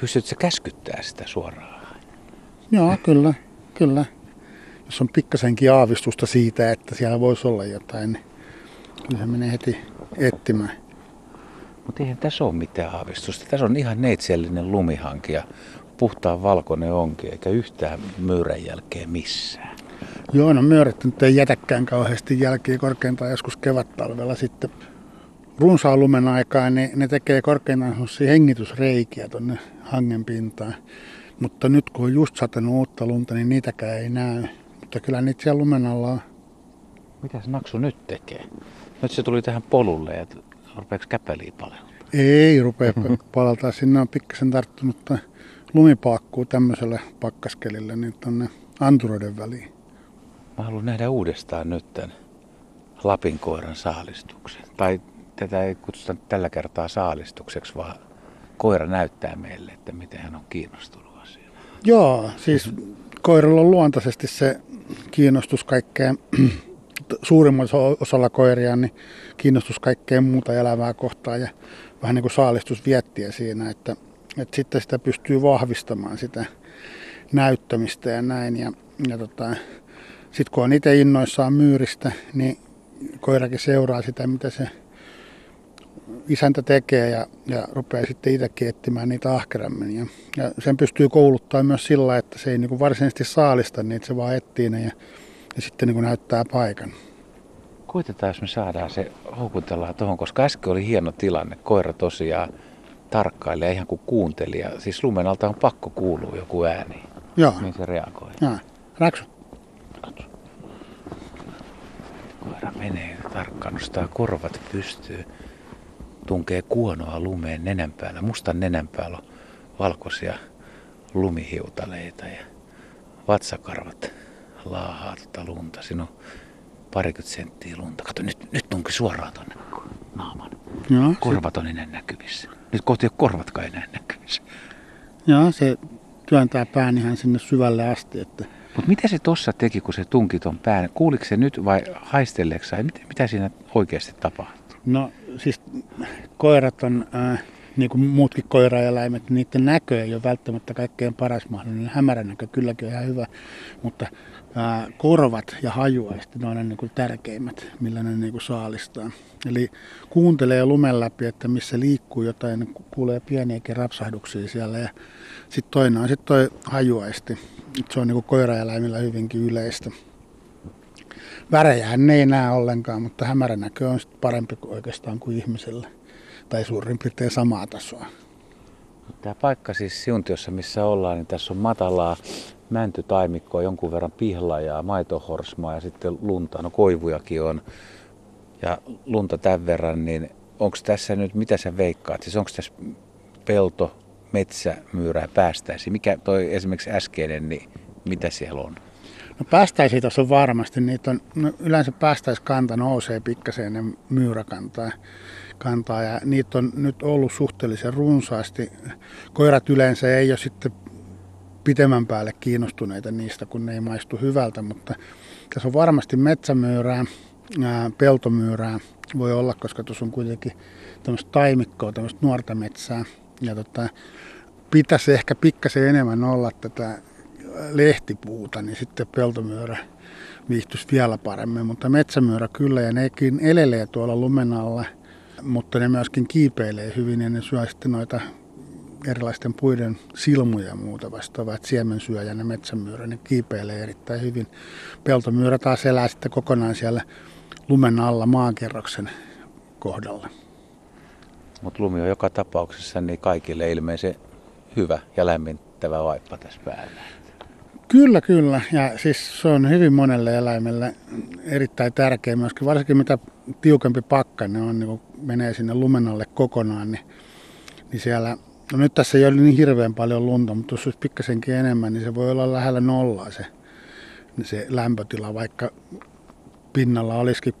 Pystytkö käskyttää sitä suoraan? Joo, kyllä, kyllä. Jos on pikkasenkin aavistusta siitä, että siellä voisi olla jotain, niin kyllä se menee heti etsimään. Mutta eihän tässä ole mitään aavistusta. Tässä on ihan neitsellinen lumihanki ja puhtaan valkoinen onkin, eikä yhtään myyrän jälkeen missään. Joo, no myyrät nyt ei jätäkään kauheasti jälkiä korkeintaan joskus kevättalvella sitten runsaan lumen aikaan, niin ne tekee korkeintaan hengitysreikiä tuonne hangen pintaan. Mutta nyt kun on just satanut uutta lunta, niin niitäkään ei näy. Mutta kyllä niitä siellä lumen alla on. Mitä se Naksu nyt tekee? Nyt se tuli tähän polulle ja rupeeko käpeliä palelta? Ei rupea palelta. Sinne on pikkasen tarttunut lumipaakkuu tämmöiselle pakkaskelille niin tuonne anturoiden väliin. Mä haluan nähdä uudestaan nyt tämän Lapin koiran saalistuksen. Tai tätä ei kutsuta tällä kertaa saalistukseksi, vaan koira näyttää meille, että miten hän on kiinnostunut asiaan. Joo, siis koiralla on luontaisesti se kiinnostus kaikkeen, suurimmassa osalla koiria, niin kiinnostus kaikkeen muuta elävää kohtaan ja vähän niin kuin saalistus viettiä siinä, että, että sitten sitä pystyy vahvistamaan sitä näyttämistä ja näin. Ja, ja tota, sitten kun on itse innoissaan myyristä, niin koirakin seuraa sitä, mitä se isäntä tekee ja, ja rupeaa sitten itsekin etsimään niitä ahkerammin. Ja, ja sen pystyy kouluttamaan myös sillä, että se ei niin kuin varsinaisesti saalista niitä, se vaan etsii ne ja, ja sitten niin kuin näyttää paikan. Koitetaan, jos me saadaan se houkutellaan tuohon, koska äsken oli hieno tilanne. Koira tosiaan tarkkailee ihan kuin kuuntelija. Siis lumen alta on pakko kuulua joku ääni. Joo. Niin se reagoi. Joo. Raksu. Koira menee tarkkaan, nostaa korvat pystyy tunkee kuonoa lumeen nenän päällä. Mustan nenän päällä on valkoisia lumihiutaleita ja vatsakarvat laahaa tota lunta. Siinä on parikymmentä senttiä lunta. Kato, nyt, nyt tunki suoraan tonne naaman. Joo, Korvat on enää näkyvissä. Nyt kohti ei ole korvatkaan enää näkyvissä. Joo, se työntää pään ihan sinne syvälle asti. Että... Mutta mitä se tossa teki, kun se tunki ton pään? Kuuliko se nyt vai haisteleeko mitä, mitä siinä oikeasti tapahtui? No siis koirat on, äh, niin kuin muutkin koiraeläimet, niiden näkö ei ole välttämättä kaikkein paras mahdollinen. Hämärän näkö kylläkin on ihan hyvä, mutta äh, korvat ja hajuaisti, ne on ne niin kuin tärkeimmät, millä ne niin kuin saalistaa. Eli kuuntelee lumen läpi, että missä liikkuu jotain, niin kuulee pieniäkin rapsahduksia siellä. Ja sitten toinen on sitten toi hajuaisti. Se on niin kuin koiraeläimillä hyvinkin yleistä. Värejähän ne ei näe ollenkaan, mutta hämärä näkö on parempi oikeastaan kuin ihmisellä. Tai suurin piirtein samaa tasoa. Tämä paikka siis Siuntiossa, missä ollaan, niin tässä on matalaa mäntytaimikkoa, jonkun verran pihlajaa, maitohorsmaa ja sitten lunta. No koivujakin on. Ja lunta tämän verran, niin onko tässä nyt, mitä sä veikkaat? Siis onko tässä pelto, metsä, myyrää päästäisi? Mikä toi esimerkiksi äskeinen, niin mitä siellä on? No päästäisiä tuossa on varmasti. Niitä on, no yleensä päästäiskanta nousee pikkasen ennen myyräkantaa. Kantaa, ja niitä on nyt ollut suhteellisen runsaasti. Koirat yleensä ei ole sitten pitemmän päälle kiinnostuneita niistä, kun ne ei maistu hyvältä, mutta tässä on varmasti metsämyyrää, ää, peltomyyrää voi olla, koska tuossa on kuitenkin tämmöistä taimikkoa, tämmöistä nuorta metsää. Ja tota, pitäisi ehkä pikkasen enemmän olla tätä lehtipuuta, niin sitten peltomyörä viihtyisi vielä paremmin. Mutta metsämyörä kyllä ja nekin elelee tuolla lumen alla, mutta ne myöskin kiipeilee hyvin ja ne syö sitten noita erilaisten puiden silmuja ja muuta vastaavaa. Että siemensyöjä ja metsämyyrä, ne kiipeilee erittäin hyvin. Peltomyyrä taas elää sitten kokonaan siellä lumen alla maakerroksen kohdalla. Mutta lumi on joka tapauksessa niin kaikille ilmeisen hyvä ja lämmittävä vaippa tässä päällä. Kyllä, kyllä. Ja siis se on hyvin monelle eläimelle erittäin tärkeä myöskin, varsinkin mitä tiukempi pakkanen on, niin kun menee sinne lumen alle kokonaan, niin, niin siellä, no nyt tässä ei ole niin hirveän paljon lunta, mutta jos olisi pikkasenkin enemmän, niin se voi olla lähellä nollaa se, se lämpötila, vaikka pinnalla olisikin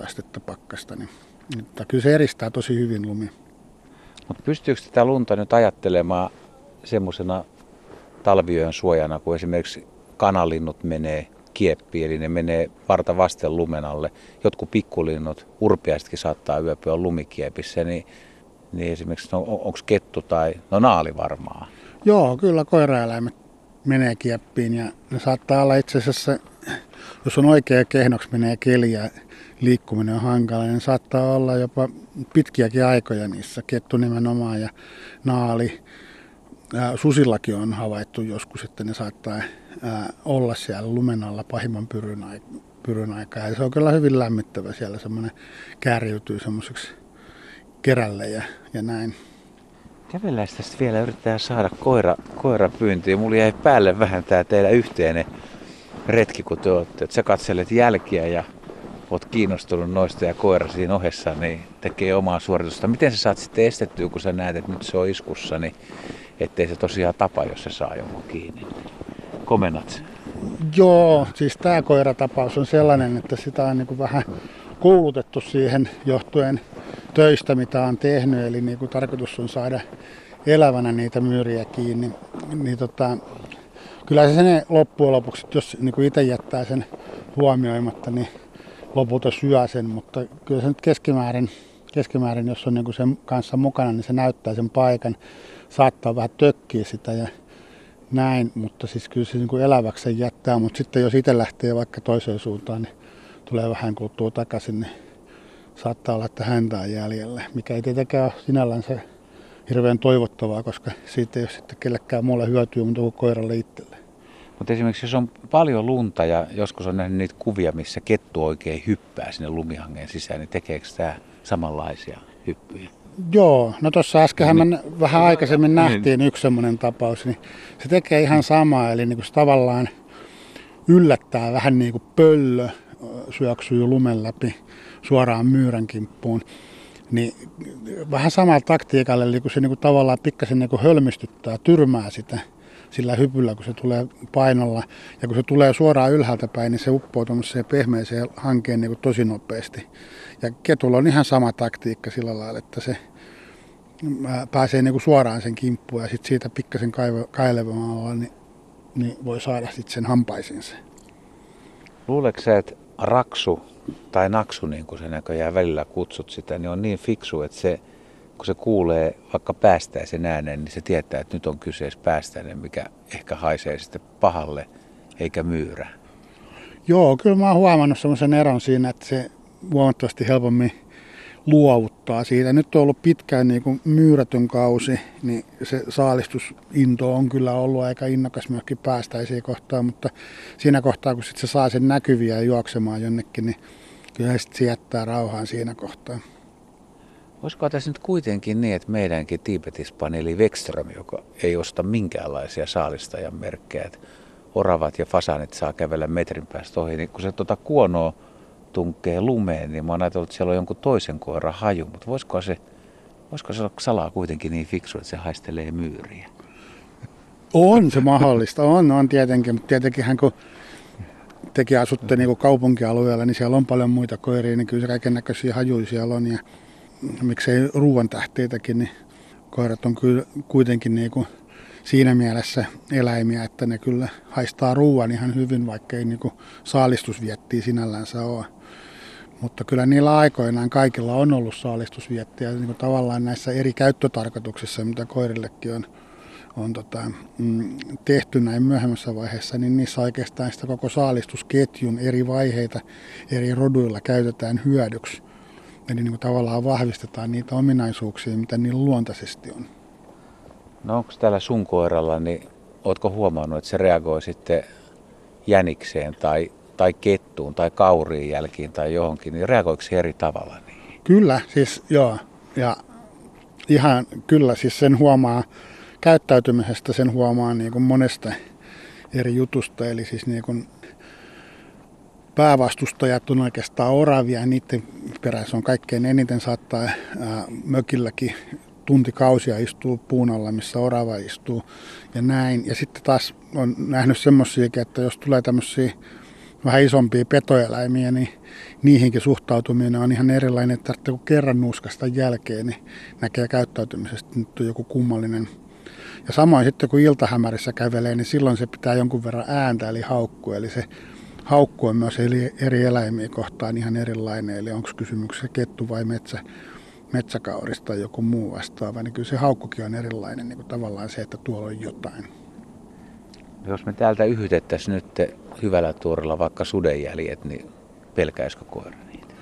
10-15 astetta pakkasta, niin, niin kyllä se eristää tosi hyvin lumi. Mutta pystyykö tätä lunta nyt ajattelemaan semmoisena talviyön suojana, kun esimerkiksi kanalinnut menee kieppiin, eli ne menee varta vasten lumen alle. Jotkut pikkulinnut, urpiaisetkin saattaa yöpyä lumikiepissä, niin niin esimerkiksi no, onko kettu tai no naali varmaan? Joo, kyllä koiraeläimet menee kieppiin ja ne saattaa olla itse asiassa, jos on oikea kehnoksi menee keli ja liikkuminen on hankala, niin saattaa olla jopa pitkiäkin aikoja niissä, kettu nimenomaan ja naali. Susillakin on havaittu joskus, että ne saattaa olla siellä lumen alla pahimman pyryn, pyryn aikaa. Ja se on kyllä hyvin lämmittävä siellä, semmoinen kääriytyy semmoiseksi kerälle ja, ja näin. Kävellään tästä vielä, yrittää saada koira, koira pyyntiin. Mulla jäi päälle vähän tää teidän yhteinen retki, kun te olette. Että sä katselet jälkiä ja oot kiinnostunut noista ja koira siinä ohessa, niin tekee omaa suoritusta. Miten sä saat sitten estettyä, kun sä näet, että nyt se on iskussa, niin ettei se tosiaan tapa, jos se saa jonkun kiinni. Komennat. Joo, siis tämä koiratapaus on sellainen, että sitä on niin vähän kuulutettu siihen johtuen töistä, mitä on tehnyt. Eli niin kuin tarkoitus on saada elävänä niitä myyriä kiinni. Niin tota, kyllä se sen loppujen lopuksi, jos niin kuin itse jättää sen huomioimatta, niin lopulta syö sen. Mutta kyllä se nyt keskimäärin, keskimäärin jos on niin sen kanssa mukana, niin se näyttää sen paikan. Saattaa vähän tökkiä sitä ja näin, mutta siis kyllä se niin kuin eläväksi sen jättää. Mutta sitten jos itse lähtee vaikka toiseen suuntaan, niin tulee vähän kuluttua takaisin, niin saattaa olla, että häntä on jäljellä, mikä ei tietenkään ole sinällänsä hirveän toivottavaa, koska siitä ei ole sitten kellekään muulle hyötyä, mutta kuin koiralle itselle. Mutta esimerkiksi jos on paljon lunta ja joskus on nähnyt niitä kuvia, missä kettu oikein hyppää sinne lumihangeen sisään, niin tekeekö tämä samanlaisia hyppyjä? Joo, no tuossa äskenhän me vähän aikaisemmin nähtiin yksi semmoinen tapaus, niin se tekee ihan samaa, eli niin kuin se tavallaan yllättää vähän niin kuin pöllö, syöksyy lumen läpi suoraan myyrän kimppuun. Niin vähän samalla taktiikalla, eli kun se niin kuin tavallaan pikkasen niin kuin hölmistyttää, tyrmää sitä sillä hypyllä, kun se tulee painolla. Ja kun se tulee suoraan ylhäältä päin, niin se uppoo tuommoiseen pehmeeseen hankeen niin kuin tosi nopeasti. Ja ketulla on ihan sama taktiikka sillä lailla, että se pääsee niin kuin suoraan sen kimppuun ja sitten siitä pikkasen kailevamalla, niin, niin voi saada sitten sen hampaisinsa. Luuleeko sä, että raksu tai naksu, niin kuin se näköjään välillä kutsut sitä, niin on niin fiksu, että se, kun se kuulee vaikka päästäisen äänen, niin se tietää, että nyt on kyseessä päästäinen, mikä ehkä haisee sitten pahalle eikä myyrä. Joo, kyllä mä oon huomannut semmoisen eron siinä, että se huomattavasti helpommin luovuttaa siitä. Nyt on ollut pitkään niin kuin myyrätön kausi, niin se saalistusinto on kyllä ollut aika innokas myöskin päästäisiin kohtaan, mutta siinä kohtaa, kun sit se saa sen näkyviä juoksemaan jonnekin, niin kyllä se jättää rauhaan siinä kohtaa. Olisiko tässä nyt kuitenkin niin, että meidänkin Tiibetispani Vekström, joka ei osta minkäänlaisia saalistajan merkkejä, että oravat ja fasanit saa kävellä metrin päästä ohi, niin kun se tuota kuonoa tunkee lumeen, niin mä oon ajatellut, että siellä on jonkun toisen koiran haju, mutta voisiko se, voisiko se olla salaa kuitenkin niin fiksu, että se haistelee myyriä? On se mahdollista, on, on tietenkin, mutta tietenkin kun tekin asutte niin kuin kaupunkialueella, niin siellä on paljon muita koiria, niin kyllä se kaiken näköisiä hajuja siellä on ja miksei ruoan tähteitäkin, niin koirat on kyllä kuitenkin niin kuin siinä mielessä eläimiä, että ne kyllä haistaa ruoan ihan hyvin, vaikka ei niin kuin saalistusviettiä sinällänsä ole. Mutta kyllä niillä aikoinaan kaikilla on ollut saalistusviettiä niin kuin tavallaan näissä eri käyttötarkoituksissa, mitä koirillekin on, on tota, mm, tehty näin myöhemmässä vaiheessa, niin niissä oikeastaan sitä koko saalistusketjun eri vaiheita eri roduilla käytetään hyödyksi. Eli niin kuin tavallaan vahvistetaan niitä ominaisuuksia, mitä niillä luontaisesti on. No onko täällä sun koiralla, niin ootko huomannut, että se reagoi sitten jänikseen tai tai kettuun tai kauriin jälkiin tai johonkin, niin reagoiko eri tavalla niin? Kyllä, siis joo. Ja ihan kyllä, siis sen huomaa käyttäytymisestä, sen huomaa niin kuin monesta eri jutusta. Eli siis niin kuin päävastustajat on oikeastaan oravia ja niiden perässä on kaikkein eniten saattaa ää, mökilläkin tuntikausia istuu puun alla, missä orava istuu ja näin. Ja sitten taas on nähnyt semmoisiakin, että jos tulee tämmöisiä vähän isompia petoeläimiä, niin niihinkin suhtautuminen on ihan erilainen, että kun kerran nuuskasta jälkeen, niin näkee käyttäytymisestä, nyt on joku kummallinen. Ja samoin sitten kun iltahämärissä kävelee, niin silloin se pitää jonkun verran ääntä, eli haukku. Eli se haukku on myös eri eläimiä kohtaan ihan erilainen, eli onko kysymyksessä kettu vai metsä, metsäkaurista tai joku muu vastaava, niin kyllä se haukkukin on erilainen niin kuin tavallaan se, että tuolla on jotain. Jos me täältä yhytettäisiin nyt hyvällä tuorella vaikka sudenjäljet, niin pelkäisikö koira niitä?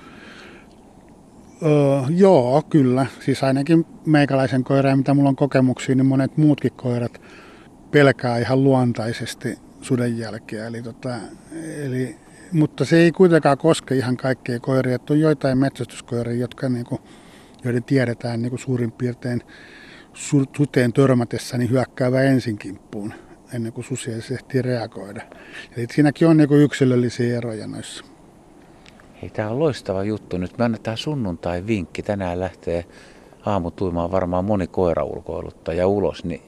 Öö, joo, kyllä. Siis ainakin meikäläisen koira, mitä mulla on kokemuksia, niin monet muutkin koirat pelkää ihan luontaisesti sudenjälkeä. Eli tota, eli, mutta se ei kuitenkaan koske ihan kaikkia koiria. Että on joitain metsästyskoiria, jotka, niin kuin, joiden tiedetään niin kuin suurin piirtein suteen törmätessä niin hyökkäävä ensin kimppuun ennen kuin susi ehtii reagoida. Eli siinäkin on niin kuin yksilöllisiä eroja noissa. Hei, tämä on loistava juttu. Nyt me annetaan sunnuntai vinkki. Tänään lähtee aamutuimaan varmaan moni koiraulkoiluttaja ulos. Niin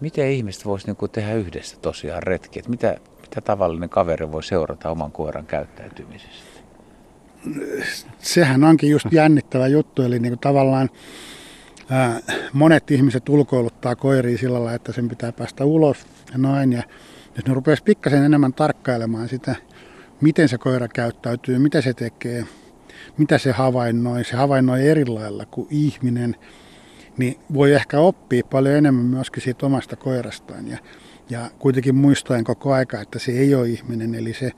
miten ihmiset voisi niinku tehdä yhdessä tosiaan retki? Et mitä, mitä tavallinen kaveri voi seurata oman koiran käyttäytymisestä? Sehän onkin just jännittävä juttu. Eli niin kuin tavallaan monet ihmiset ulkoiluttaa koiria sillä lailla, että sen pitää päästä ulos ja noin. Ja jos ne rupeaisi pikkasen enemmän tarkkailemaan sitä miten se koira käyttäytyy, mitä se tekee, mitä se havainnoi. Se havainnoi eri lailla kuin ihminen, niin voi ehkä oppia paljon enemmän myöskin siitä omasta koirastaan. Ja, ja kuitenkin muistaen koko aika, että se ei ole ihminen, eli se,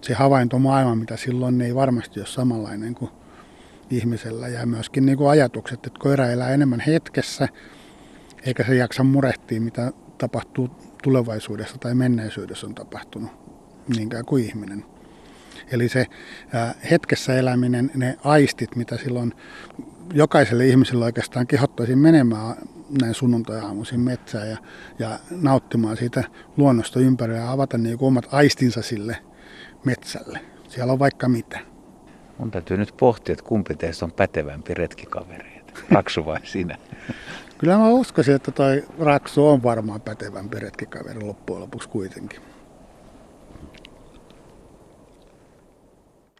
se havaintomaailma, mitä silloin ei varmasti ole samanlainen kuin ihmisellä. Ja myöskin niin kuin ajatukset, että koira elää enemmän hetkessä, eikä se jaksa murehtia, mitä tapahtuu tulevaisuudessa tai menneisyydessä on tapahtunut, niinkään kuin ihminen. Eli se hetkessä eläminen, ne aistit, mitä silloin jokaiselle ihmiselle oikeastaan kehottaisin menemään näin sunnuntai-aamuisin metsään ja, ja nauttimaan siitä luonnosta ympärillä ja avata niin omat aistinsa sille metsälle. Siellä on vaikka mitä. Mun täytyy nyt pohtia, että kumpi teistä on pätevämpi retkikaveri. Raksu vai sinä? Kyllä mä uskoisin, että toi Raksu on varmaan pätevämpi retkikaveri loppujen lopuksi kuitenkin.